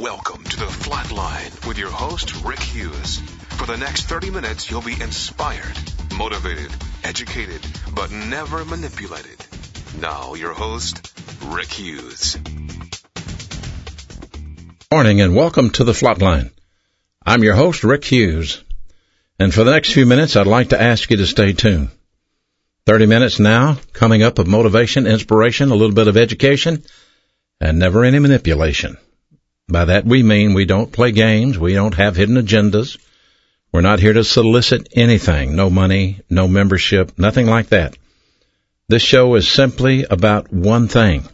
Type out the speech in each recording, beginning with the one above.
Welcome to the Flot Line with your host, Rick Hughes. For the next 30 minutes, you'll be inspired, motivated, educated, but never manipulated. Now, your host, Rick Hughes. Morning and welcome to the Flot Line. I'm your host, Rick Hughes. And for the next few minutes, I'd like to ask you to stay tuned. 30 minutes now, coming up of motivation, inspiration, a little bit of education, and never any manipulation. By that we mean we don't play games, we don't have hidden agendas, we're not here to solicit anything, no money, no membership, nothing like that. This show is simply about one thing,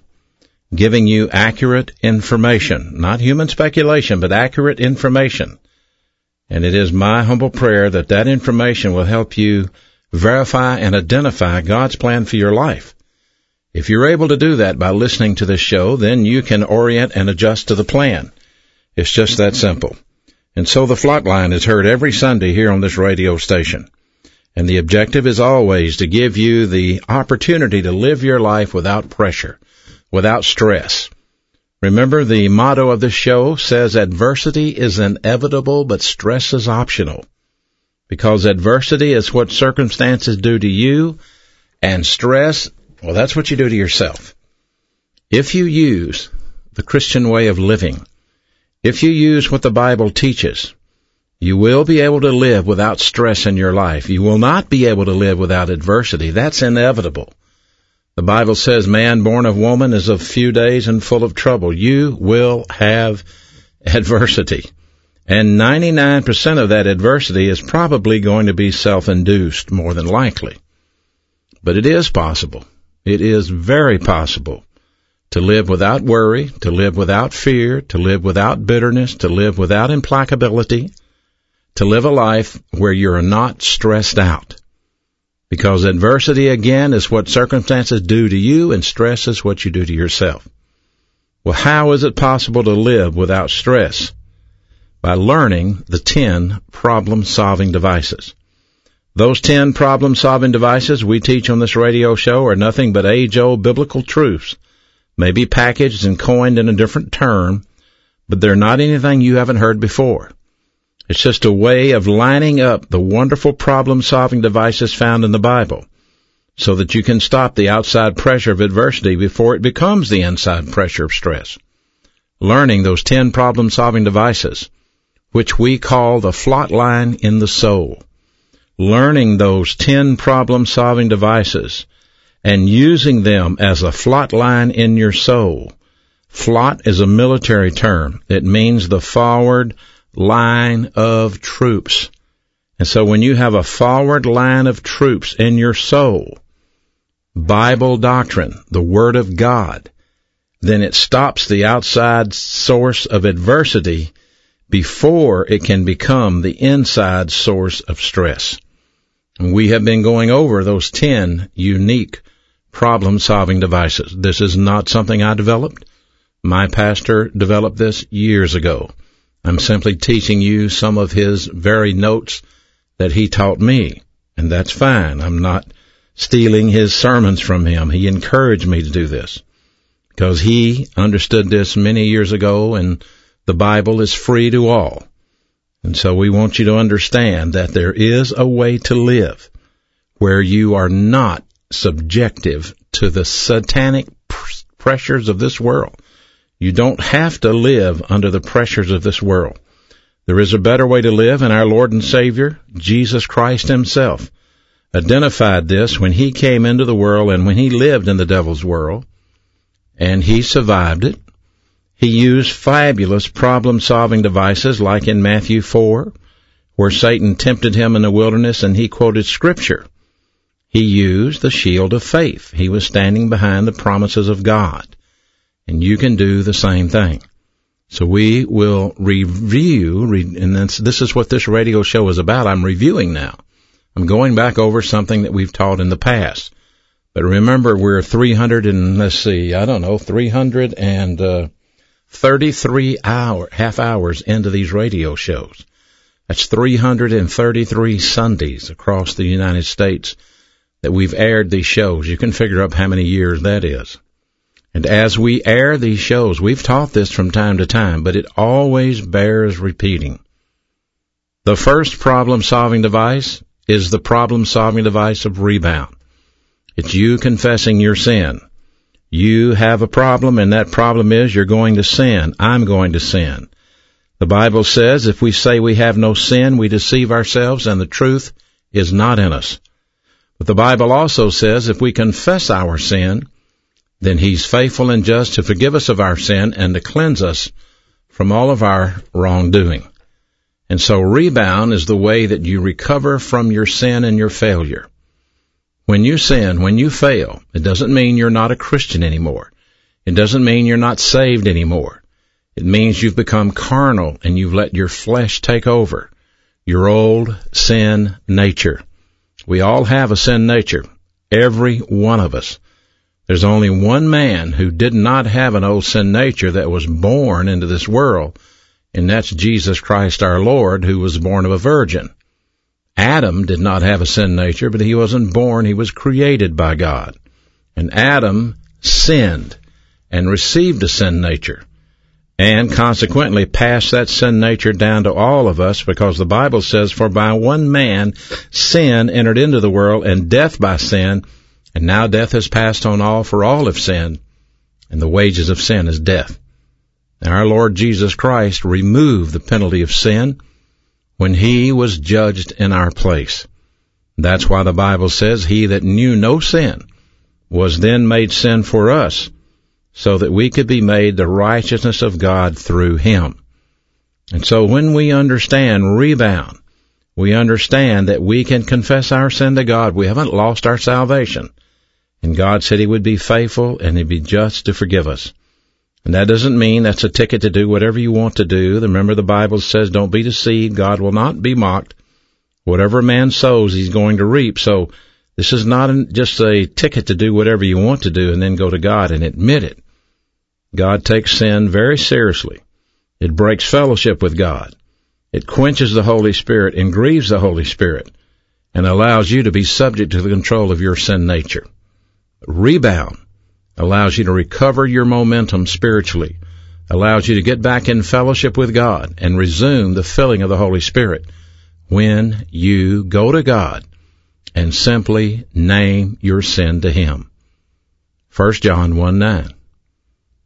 giving you accurate information, not human speculation, but accurate information. And it is my humble prayer that that information will help you verify and identify God's plan for your life. If you're able to do that by listening to this show, then you can orient and adjust to the plan. It's just that simple. And so the Flot Line is heard every Sunday here on this radio station. And the objective is always to give you the opportunity to live your life without pressure, without stress. Remember the motto of this show says adversity is inevitable, but stress is optional. Because adversity is what circumstances do to you, and stress well, that's what you do to yourself. If you use the Christian way of living, if you use what the Bible teaches, you will be able to live without stress in your life. You will not be able to live without adversity. That's inevitable. The Bible says man born of woman is of few days and full of trouble. You will have adversity. And 99% of that adversity is probably going to be self-induced more than likely. But it is possible it is very possible to live without worry, to live without fear, to live without bitterness, to live without implacability, to live a life where you're not stressed out. Because adversity again is what circumstances do to you and stress is what you do to yourself. Well, how is it possible to live without stress? By learning the 10 problem solving devices. Those 10 problem solving devices we teach on this radio show are nothing but age old biblical truths, maybe packaged and coined in a different term, but they're not anything you haven't heard before. It's just a way of lining up the wonderful problem solving devices found in the Bible so that you can stop the outside pressure of adversity before it becomes the inside pressure of stress. Learning those 10 problem solving devices, which we call the flot line in the soul learning those 10 problem solving devices and using them as a flot line in your soul. Flot is a military term. It means the forward line of troops. And so when you have a forward line of troops in your soul, Bible doctrine, the Word of God, then it stops the outside source of adversity before it can become the inside source of stress. We have been going over those 10 unique problem solving devices. This is not something I developed. My pastor developed this years ago. I'm simply teaching you some of his very notes that he taught me. And that's fine. I'm not stealing his sermons from him. He encouraged me to do this because he understood this many years ago and the Bible is free to all. And so we want you to understand that there is a way to live where you are not subjective to the satanic pressures of this world. You don't have to live under the pressures of this world. There is a better way to live, and our Lord and Savior, Jesus Christ Himself, identified this when He came into the world and when He lived in the devil's world, and He survived it. He used fabulous problem solving devices like in Matthew 4, where Satan tempted him in the wilderness and he quoted scripture. He used the shield of faith. He was standing behind the promises of God. And you can do the same thing. So we will review, and this is what this radio show is about. I'm reviewing now. I'm going back over something that we've taught in the past. But remember, we're 300 and, let's see, I don't know, 300 and, uh, 33 hour, half hours into these radio shows. That's 333 Sundays across the United States that we've aired these shows. You can figure up how many years that is. And as we air these shows, we've taught this from time to time, but it always bears repeating. The first problem solving device is the problem solving device of rebound. It's you confessing your sin. You have a problem and that problem is you're going to sin. I'm going to sin. The Bible says if we say we have no sin, we deceive ourselves and the truth is not in us. But the Bible also says if we confess our sin, then He's faithful and just to forgive us of our sin and to cleanse us from all of our wrongdoing. And so rebound is the way that you recover from your sin and your failure. When you sin, when you fail, it doesn't mean you're not a Christian anymore. It doesn't mean you're not saved anymore. It means you've become carnal and you've let your flesh take over. Your old sin nature. We all have a sin nature. Every one of us. There's only one man who did not have an old sin nature that was born into this world, and that's Jesus Christ our Lord, who was born of a virgin. Adam did not have a sin nature, but he wasn't born, he was created by God. And Adam sinned and received a sin nature and consequently passed that sin nature down to all of us because the Bible says, for by one man sin entered into the world and death by sin, and now death has passed on all for all have sinned, and the wages of sin is death. And our Lord Jesus Christ removed the penalty of sin when he was judged in our place. That's why the Bible says, He that knew no sin was then made sin for us, so that we could be made the righteousness of God through him. And so when we understand rebound, we understand that we can confess our sin to God. We haven't lost our salvation. And God said He would be faithful and He'd be just to forgive us. And that doesn't mean that's a ticket to do whatever you want to do. Remember the Bible says don't be deceived. God will not be mocked. Whatever a man sows, he's going to reap. So this is not just a ticket to do whatever you want to do and then go to God and admit it. God takes sin very seriously. It breaks fellowship with God. It quenches the Holy Spirit and grieves the Holy Spirit and allows you to be subject to the control of your sin nature. Rebound allows you to recover your momentum spiritually, allows you to get back in fellowship with God and resume the filling of the Holy Spirit when you go to God and simply name your sin to Him. 1 John 1 9.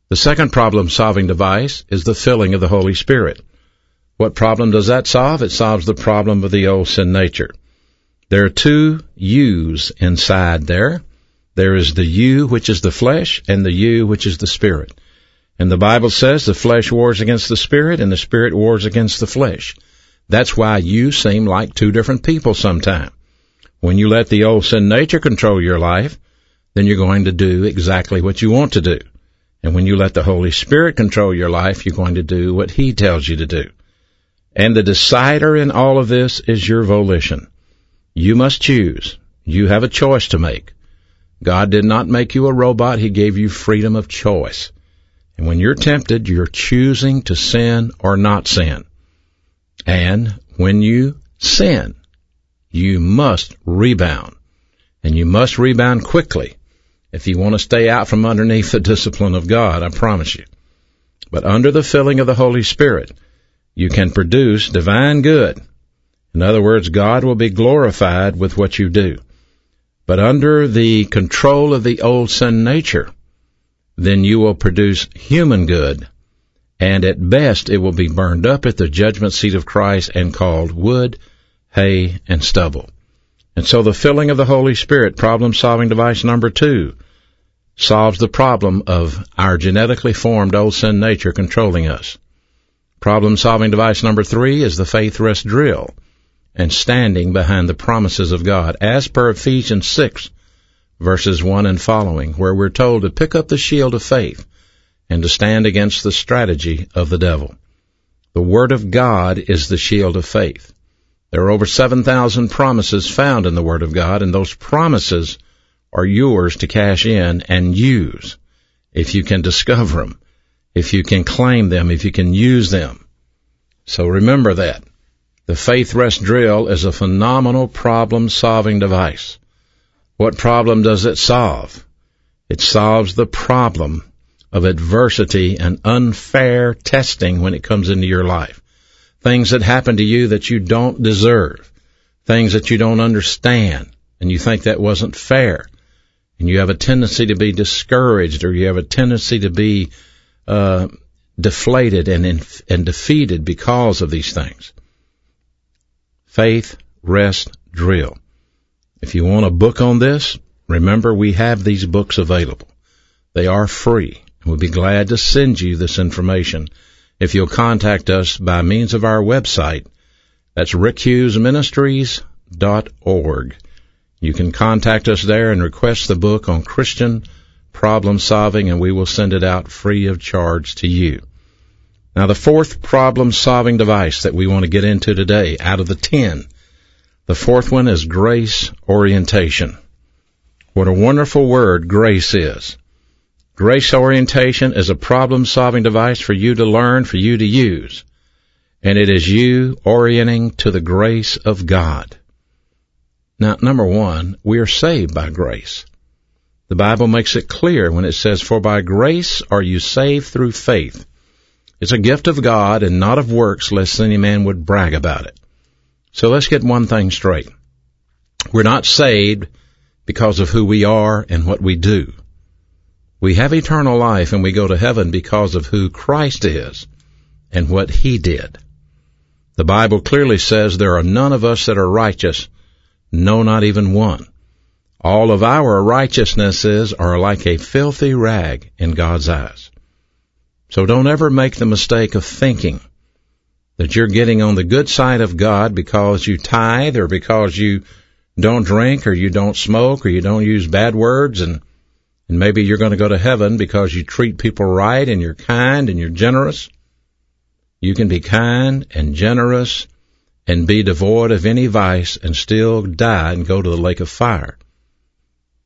The second problem solving device is the filling of the Holy Spirit. What problem does that solve? It solves the problem of the old sin nature. There are two U's inside there. There is the you, which is the flesh, and the you, which is the spirit. And the Bible says the flesh wars against the spirit, and the spirit wars against the flesh. That's why you seem like two different people sometimes. When you let the old sin nature control your life, then you're going to do exactly what you want to do. And when you let the Holy Spirit control your life, you're going to do what He tells you to do. And the decider in all of this is your volition. You must choose. You have a choice to make. God did not make you a robot. He gave you freedom of choice. And when you're tempted, you're choosing to sin or not sin. And when you sin, you must rebound. And you must rebound quickly if you want to stay out from underneath the discipline of God, I promise you. But under the filling of the Holy Spirit, you can produce divine good. In other words, God will be glorified with what you do. But under the control of the old sin nature, then you will produce human good, and at best it will be burned up at the judgment seat of Christ and called wood, hay, and stubble. And so the filling of the Holy Spirit, problem solving device number two, solves the problem of our genetically formed old sin nature controlling us. Problem solving device number three is the faith rest drill and standing behind the promises of God, as per Ephesians 6, verses 1 and following, where we're told to pick up the shield of faith and to stand against the strategy of the devil. The Word of God is the shield of faith. There are over 7,000 promises found in the Word of God, and those promises are yours to cash in and use if you can discover them, if you can claim them, if you can use them. So remember that. The Faith Rest Drill is a phenomenal problem solving device. What problem does it solve? It solves the problem of adversity and unfair testing when it comes into your life. Things that happen to you that you don't deserve. Things that you don't understand and you think that wasn't fair. And you have a tendency to be discouraged or you have a tendency to be, uh, deflated and, in, and defeated because of these things. Faith, rest, drill. If you want a book on this, remember we have these books available. They are free. We'll be glad to send you this information if you'll contact us by means of our website. That's rickhughesministries.org. You can contact us there and request the book on Christian problem solving and we will send it out free of charge to you. Now the fourth problem solving device that we want to get into today out of the ten, the fourth one is grace orientation. What a wonderful word grace is. Grace orientation is a problem solving device for you to learn, for you to use. And it is you orienting to the grace of God. Now, number one, we are saved by grace. The Bible makes it clear when it says, For by grace are you saved through faith. It's a gift of God and not of works, lest any man would brag about it. So let's get one thing straight. We're not saved because of who we are and what we do. We have eternal life and we go to heaven because of who Christ is and what He did. The Bible clearly says there are none of us that are righteous, no, not even one. All of our righteousnesses are like a filthy rag in God's eyes. So don't ever make the mistake of thinking that you're getting on the good side of God because you tithe or because you don't drink or you don't smoke or you don't use bad words and and maybe you're going to go to heaven because you treat people right and you're kind and you're generous. You can be kind and generous and be devoid of any vice and still die and go to the lake of fire.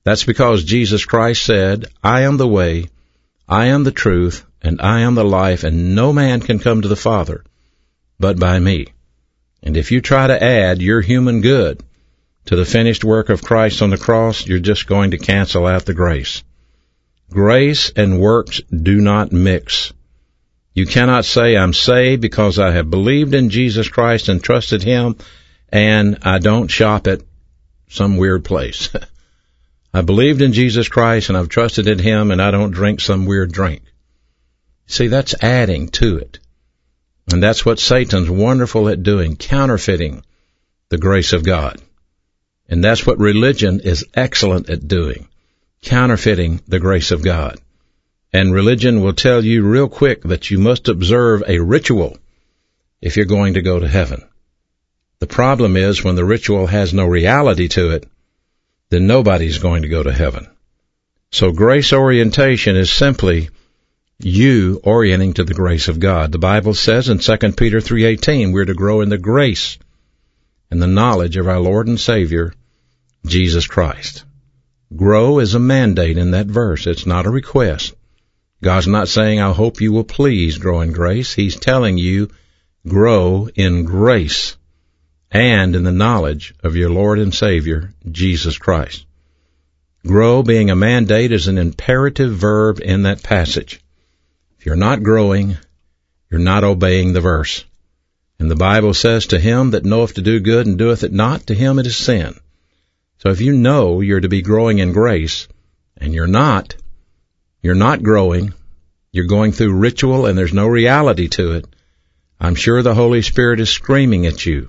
That's because Jesus Christ said, I am the way, I am the truth, and I am the life, and no man can come to the Father but by me. And if you try to add your human good to the finished work of Christ on the cross, you're just going to cancel out the grace. Grace and works do not mix. You cannot say, I'm saved because I have believed in Jesus Christ and trusted Him, and I don't shop at some weird place. I believed in Jesus Christ and I've trusted in Him, and I don't drink some weird drink. See, that's adding to it. And that's what Satan's wonderful at doing, counterfeiting the grace of God. And that's what religion is excellent at doing counterfeiting the grace of God. And religion will tell you real quick that you must observe a ritual if you're going to go to heaven. The problem is when the ritual has no reality to it, then nobody's going to go to heaven. So grace orientation is simply you orienting to the grace of God. The Bible says in 2 Peter 3:18 we're to grow in the grace and the knowledge of our Lord and Savior Jesus Christ. Grow is a mandate in that verse. It's not a request. God's not saying, I hope you will please grow in grace. He's telling you, grow in grace and in the knowledge of your Lord and Savior, Jesus Christ. Grow being a mandate is an imperative verb in that passage. You're not growing, you're not obeying the verse. And the Bible says, To him that knoweth to do good and doeth it not, to him it is sin. So if you know you're to be growing in grace and you're not, you're not growing, you're going through ritual and there's no reality to it, I'm sure the Holy Spirit is screaming at you.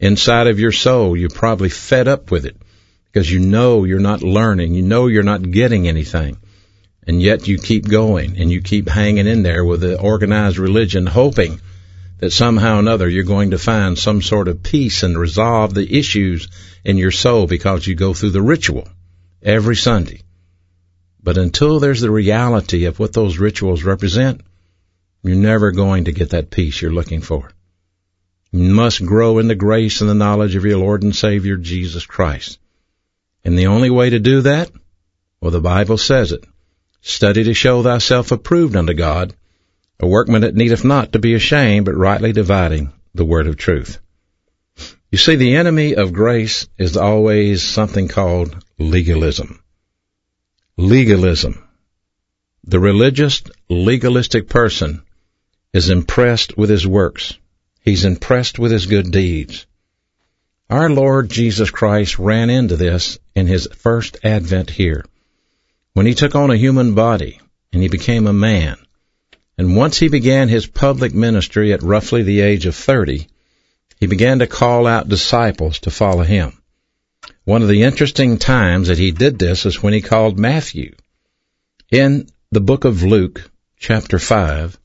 Inside of your soul, you're probably fed up with it because you know you're not learning, you know you're not getting anything. And yet you keep going and you keep hanging in there with the organized religion hoping that somehow or another you're going to find some sort of peace and resolve the issues in your soul because you go through the ritual every Sunday. But until there's the reality of what those rituals represent, you're never going to get that peace you're looking for. You must grow in the grace and the knowledge of your Lord and Savior Jesus Christ. And the only way to do that, well, the Bible says it. Study to show thyself approved unto God, a workman that needeth not to be ashamed, but rightly dividing the word of truth. You see, the enemy of grace is always something called legalism. Legalism. The religious, legalistic person is impressed with his works. He's impressed with his good deeds. Our Lord Jesus Christ ran into this in his first advent here. When he took on a human body and he became a man. And once he began his public ministry at roughly the age of 30, he began to call out disciples to follow him. One of the interesting times that he did this is when he called Matthew. In the book of Luke, chapter 5,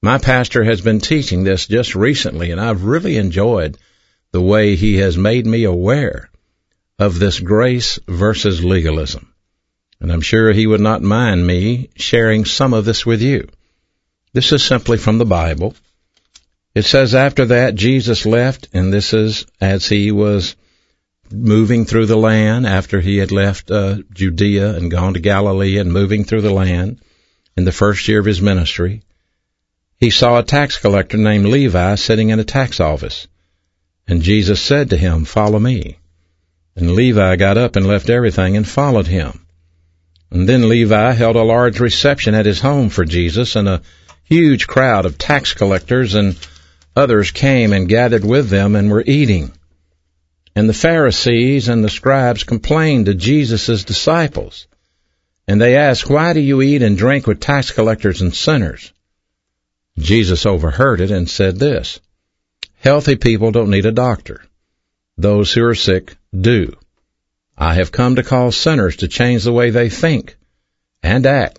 my pastor has been teaching this just recently, and I've really enjoyed the way he has made me aware of this grace versus legalism. And I'm sure he would not mind me sharing some of this with you. This is simply from the Bible. It says after that Jesus left, and this is as he was moving through the land after he had left uh, Judea and gone to Galilee and moving through the land in the first year of his ministry. He saw a tax collector named Levi sitting in a tax office. And Jesus said to him, Follow me. And Levi got up and left everything and followed him. And then Levi held a large reception at his home for Jesus, and a huge crowd of tax collectors and others came and gathered with them and were eating. And the Pharisees and the scribes complained to Jesus' disciples. And they asked, Why do you eat and drink with tax collectors and sinners? Jesus overheard it and said this, Healthy people don't need a doctor. Those who are sick do. I have come to call sinners to change the way they think and act,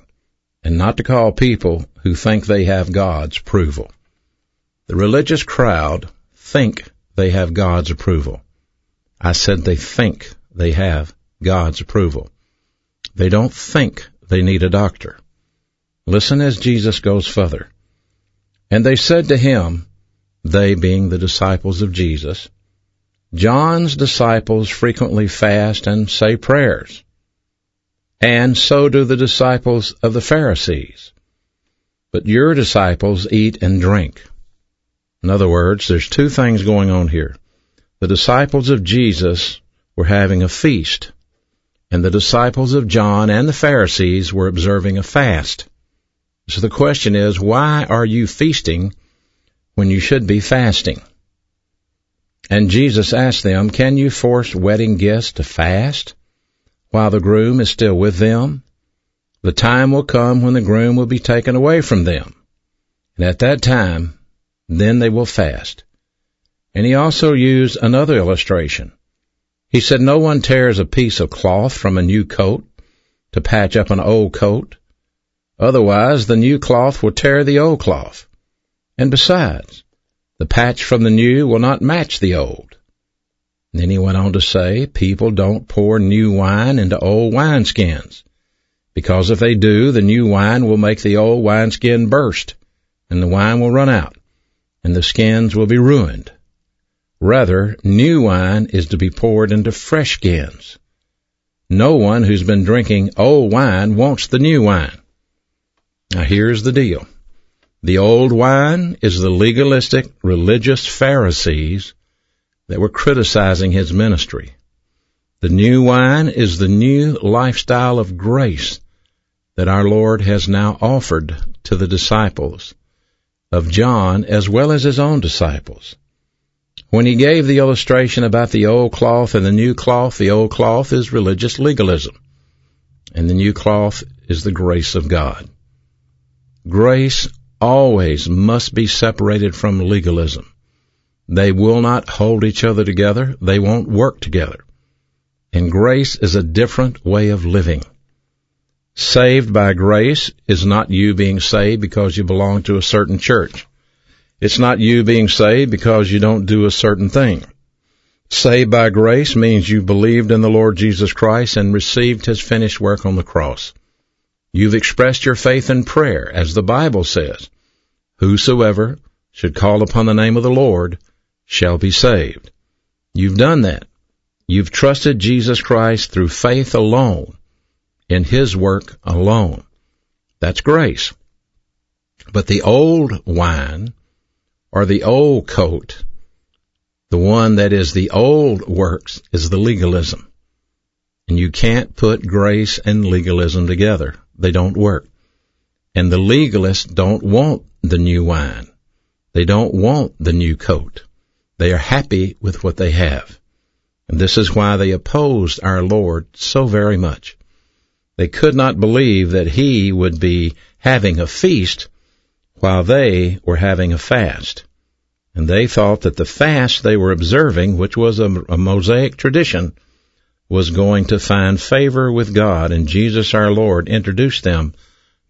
and not to call people who think they have God's approval. The religious crowd think they have God's approval. I said they think they have God's approval. They don't think they need a doctor. Listen as Jesus goes further. And they said to him, they being the disciples of Jesus, John's disciples frequently fast and say prayers, and so do the disciples of the Pharisees. But your disciples eat and drink. In other words, there's two things going on here. The disciples of Jesus were having a feast, and the disciples of John and the Pharisees were observing a fast. So the question is, why are you feasting when you should be fasting? And Jesus asked them, Can you force wedding guests to fast while the groom is still with them? The time will come when the groom will be taken away from them. And at that time, then they will fast. And he also used another illustration. He said, No one tears a piece of cloth from a new coat to patch up an old coat. Otherwise, the new cloth will tear the old cloth. And besides, the patch from the new will not match the old. And then he went on to say, people don't pour new wine into old wineskins, because if they do, the new wine will make the old wineskin burst, and the wine will run out, and the skins will be ruined. Rather, new wine is to be poured into fresh skins. No one who's been drinking old wine wants the new wine. Now here's the deal. The old wine is the legalistic religious Pharisees that were criticizing his ministry. The new wine is the new lifestyle of grace that our Lord has now offered to the disciples of John as well as his own disciples. When he gave the illustration about the old cloth and the new cloth, the old cloth is religious legalism, and the new cloth is the grace of God. Grace always must be separated from legalism. They will not hold each other together. They won't work together. And grace is a different way of living. Saved by grace is not you being saved because you belong to a certain church. It's not you being saved because you don't do a certain thing. Saved by grace means you believed in the Lord Jesus Christ and received his finished work on the cross. You've expressed your faith in prayer, as the Bible says. Whosoever should call upon the name of the Lord shall be saved. You've done that. You've trusted Jesus Christ through faith alone, in His work alone. That's grace. But the old wine, or the old coat, the one that is the old works, is the legalism. And you can't put grace and legalism together. They don't work. And the legalists don't want the new wine. They don't want the new coat. They are happy with what they have. And this is why they opposed our Lord so very much. They could not believe that he would be having a feast while they were having a fast. And they thought that the fast they were observing, which was a, a Mosaic tradition, was going to find favor with God, and Jesus our Lord introduced them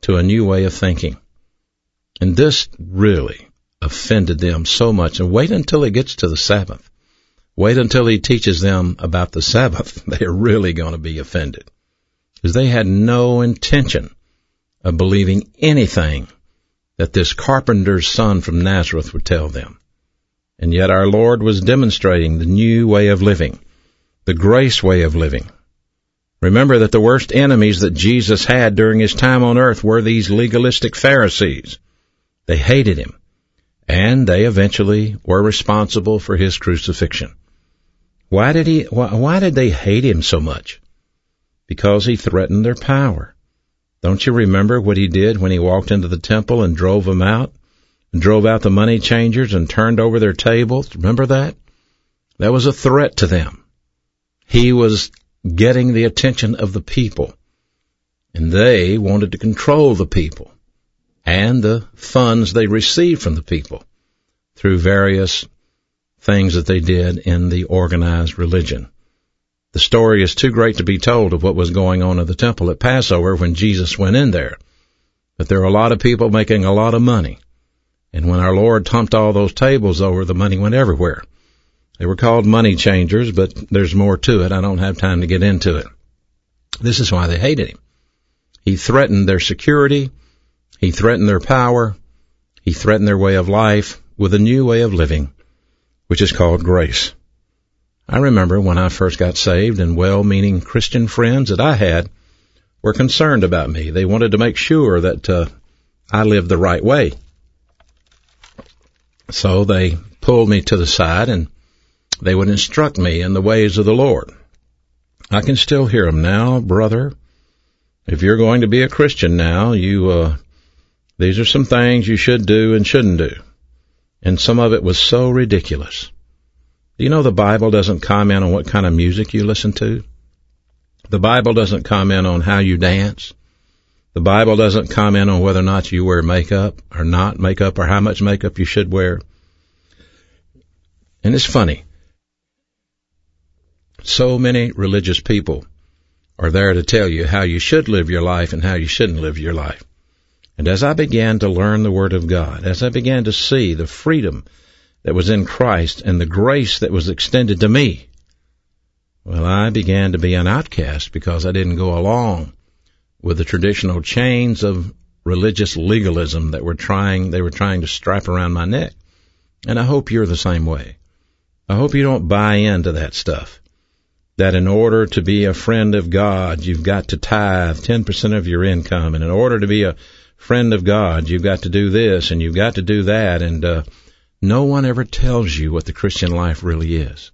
to a new way of thinking. And this really offended them so much. And wait until it gets to the Sabbath. Wait until he teaches them about the Sabbath. They are really going to be offended. Because they had no intention of believing anything that this carpenter's son from Nazareth would tell them. And yet our Lord was demonstrating the new way of living, the grace way of living. Remember that the worst enemies that Jesus had during his time on earth were these legalistic Pharisees. They hated him, and they eventually were responsible for his crucifixion. Why did he, why, why did they hate him so much? Because he threatened their power. Don't you remember what he did when he walked into the temple and drove them out? And drove out the money changers and turned over their tables? Remember that? That was a threat to them. He was getting the attention of the people. And they wanted to control the people and the funds they received from the people through various things that they did in the organized religion. The story is too great to be told of what was going on in the temple at Passover when Jesus went in there. But there were a lot of people making a lot of money. And when our Lord thumped all those tables over, the money went everywhere. They were called money changers, but there's more to it. I don't have time to get into it. This is why they hated him. He threatened their security. He threatened their power. He threatened their way of life with a new way of living, which is called grace. I remember when I first got saved and well-meaning Christian friends that I had were concerned about me. They wanted to make sure that uh, I lived the right way. So they pulled me to the side and they would instruct me in the ways of the Lord. I can still hear them now, brother. If you're going to be a Christian now, you, uh, these are some things you should do and shouldn't do. And some of it was so ridiculous. Do you know the Bible doesn't comment on what kind of music you listen to? The Bible doesn't comment on how you dance. The Bible doesn't comment on whether or not you wear makeup or not makeup or how much makeup you should wear. And it's funny. So many religious people are there to tell you how you should live your life and how you shouldn't live your life. And as I began to learn the Word of God, as I began to see the freedom that was in Christ and the grace that was extended to me, well, I began to be an outcast because I didn't go along with the traditional chains of religious legalism that were trying, they were trying to strap around my neck. And I hope you're the same way. I hope you don't buy into that stuff. That in order to be a friend of God, you've got to tithe 10% of your income. And in order to be a friend of God, you've got to do this and you've got to do that. And, uh, no one ever tells you what the Christian life really is.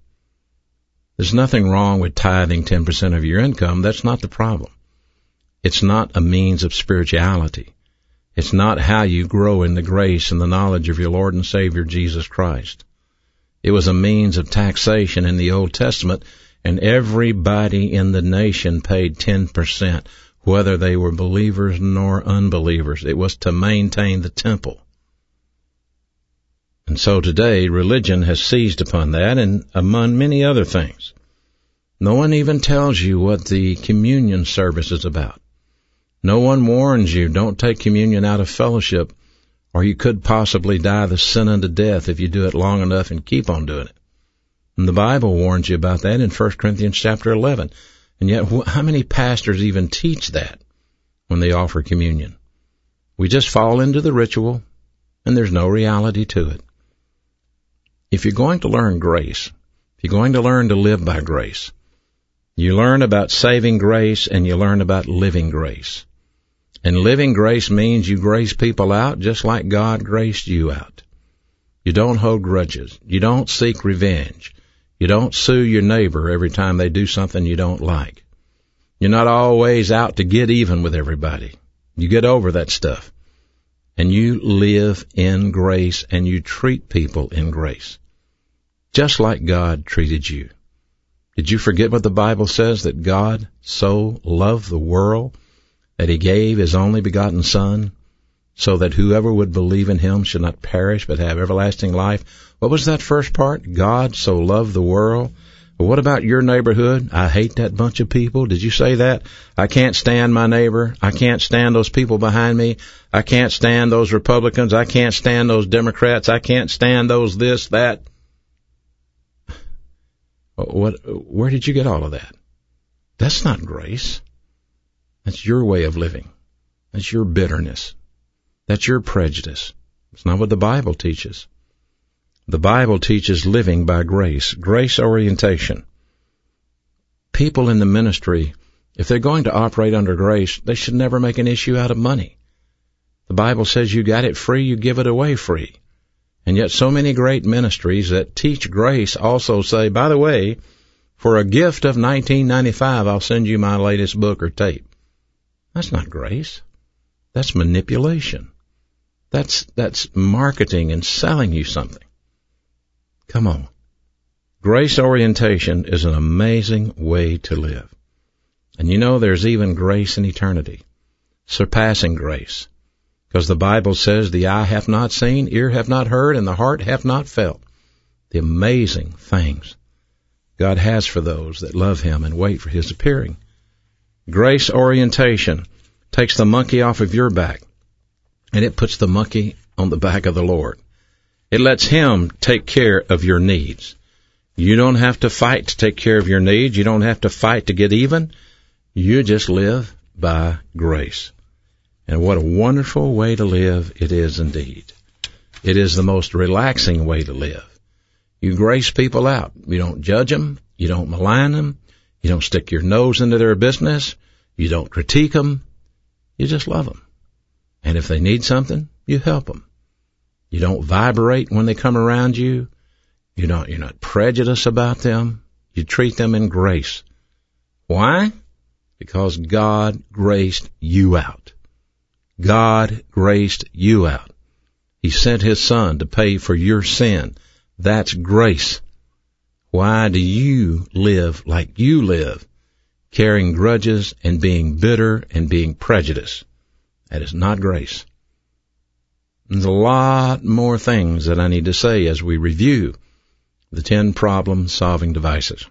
There's nothing wrong with tithing 10% of your income. That's not the problem. It's not a means of spirituality. It's not how you grow in the grace and the knowledge of your Lord and Savior Jesus Christ. It was a means of taxation in the Old Testament, and everybody in the nation paid 10%, whether they were believers nor unbelievers. It was to maintain the temple. And so today, religion has seized upon that and among many other things. No one even tells you what the communion service is about. No one warns you, don't take communion out of fellowship, or you could possibly die the sin unto death if you do it long enough and keep on doing it. And the Bible warns you about that in 1 Corinthians chapter 11. And yet, how many pastors even teach that when they offer communion? We just fall into the ritual, and there's no reality to it. If you're going to learn grace, if you're going to learn to live by grace, you learn about saving grace and you learn about living grace. And living grace means you grace people out just like God graced you out. You don't hold grudges. You don't seek revenge. You don't sue your neighbor every time they do something you don't like. You're not always out to get even with everybody. You get over that stuff. and you live in grace and you treat people in grace, just like God treated you. Did you forget what the Bible says that God so loved the world that he gave his only begotten son so that whoever would believe in him should not perish but have everlasting life? What was that first part? God so loved the world. But what about your neighborhood? I hate that bunch of people. Did you say that? I can't stand my neighbor. I can't stand those people behind me. I can't stand those Republicans. I can't stand those Democrats. I can't stand those this, that. What, where did you get all of that? That's not grace. That's your way of living. That's your bitterness. That's your prejudice. It's not what the Bible teaches. The Bible teaches living by grace, grace orientation. People in the ministry, if they're going to operate under grace, they should never make an issue out of money. The Bible says you got it free, you give it away free. And yet so many great ministries that teach grace also say, by the way, for a gift of 1995, I'll send you my latest book or tape. That's not grace. That's manipulation. That's, that's marketing and selling you something. Come on. Grace orientation is an amazing way to live. And you know there's even grace in eternity. Surpassing grace. Because the Bible says the eye hath not seen, ear hath not heard, and the heart hath not felt the amazing things God has for those that love Him and wait for His appearing. Grace orientation takes the monkey off of your back and it puts the monkey on the back of the Lord. It lets Him take care of your needs. You don't have to fight to take care of your needs. You don't have to fight to get even. You just live by grace. And what a wonderful way to live it is indeed. It is the most relaxing way to live. You grace people out. You don't judge them. You don't malign them. You don't stick your nose into their business. You don't critique them. You just love them. And if they need something, you help them. You don't vibrate when they come around you. You don't, you're not prejudiced about them. You treat them in grace. Why? Because God graced you out. God graced you out. He sent His Son to pay for your sin. That's grace. Why do you live like you live, carrying grudges and being bitter and being prejudiced? That is not grace. There's a lot more things that I need to say as we review the 10 problem solving devices.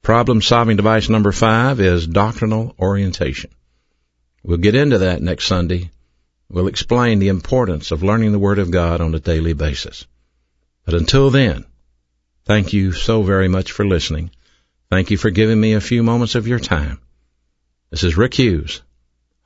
Problem solving device number five is doctrinal orientation. We'll get into that next Sunday. We'll explain the importance of learning the Word of God on a daily basis. But until then, thank you so very much for listening. Thank you for giving me a few moments of your time. This is Rick Hughes,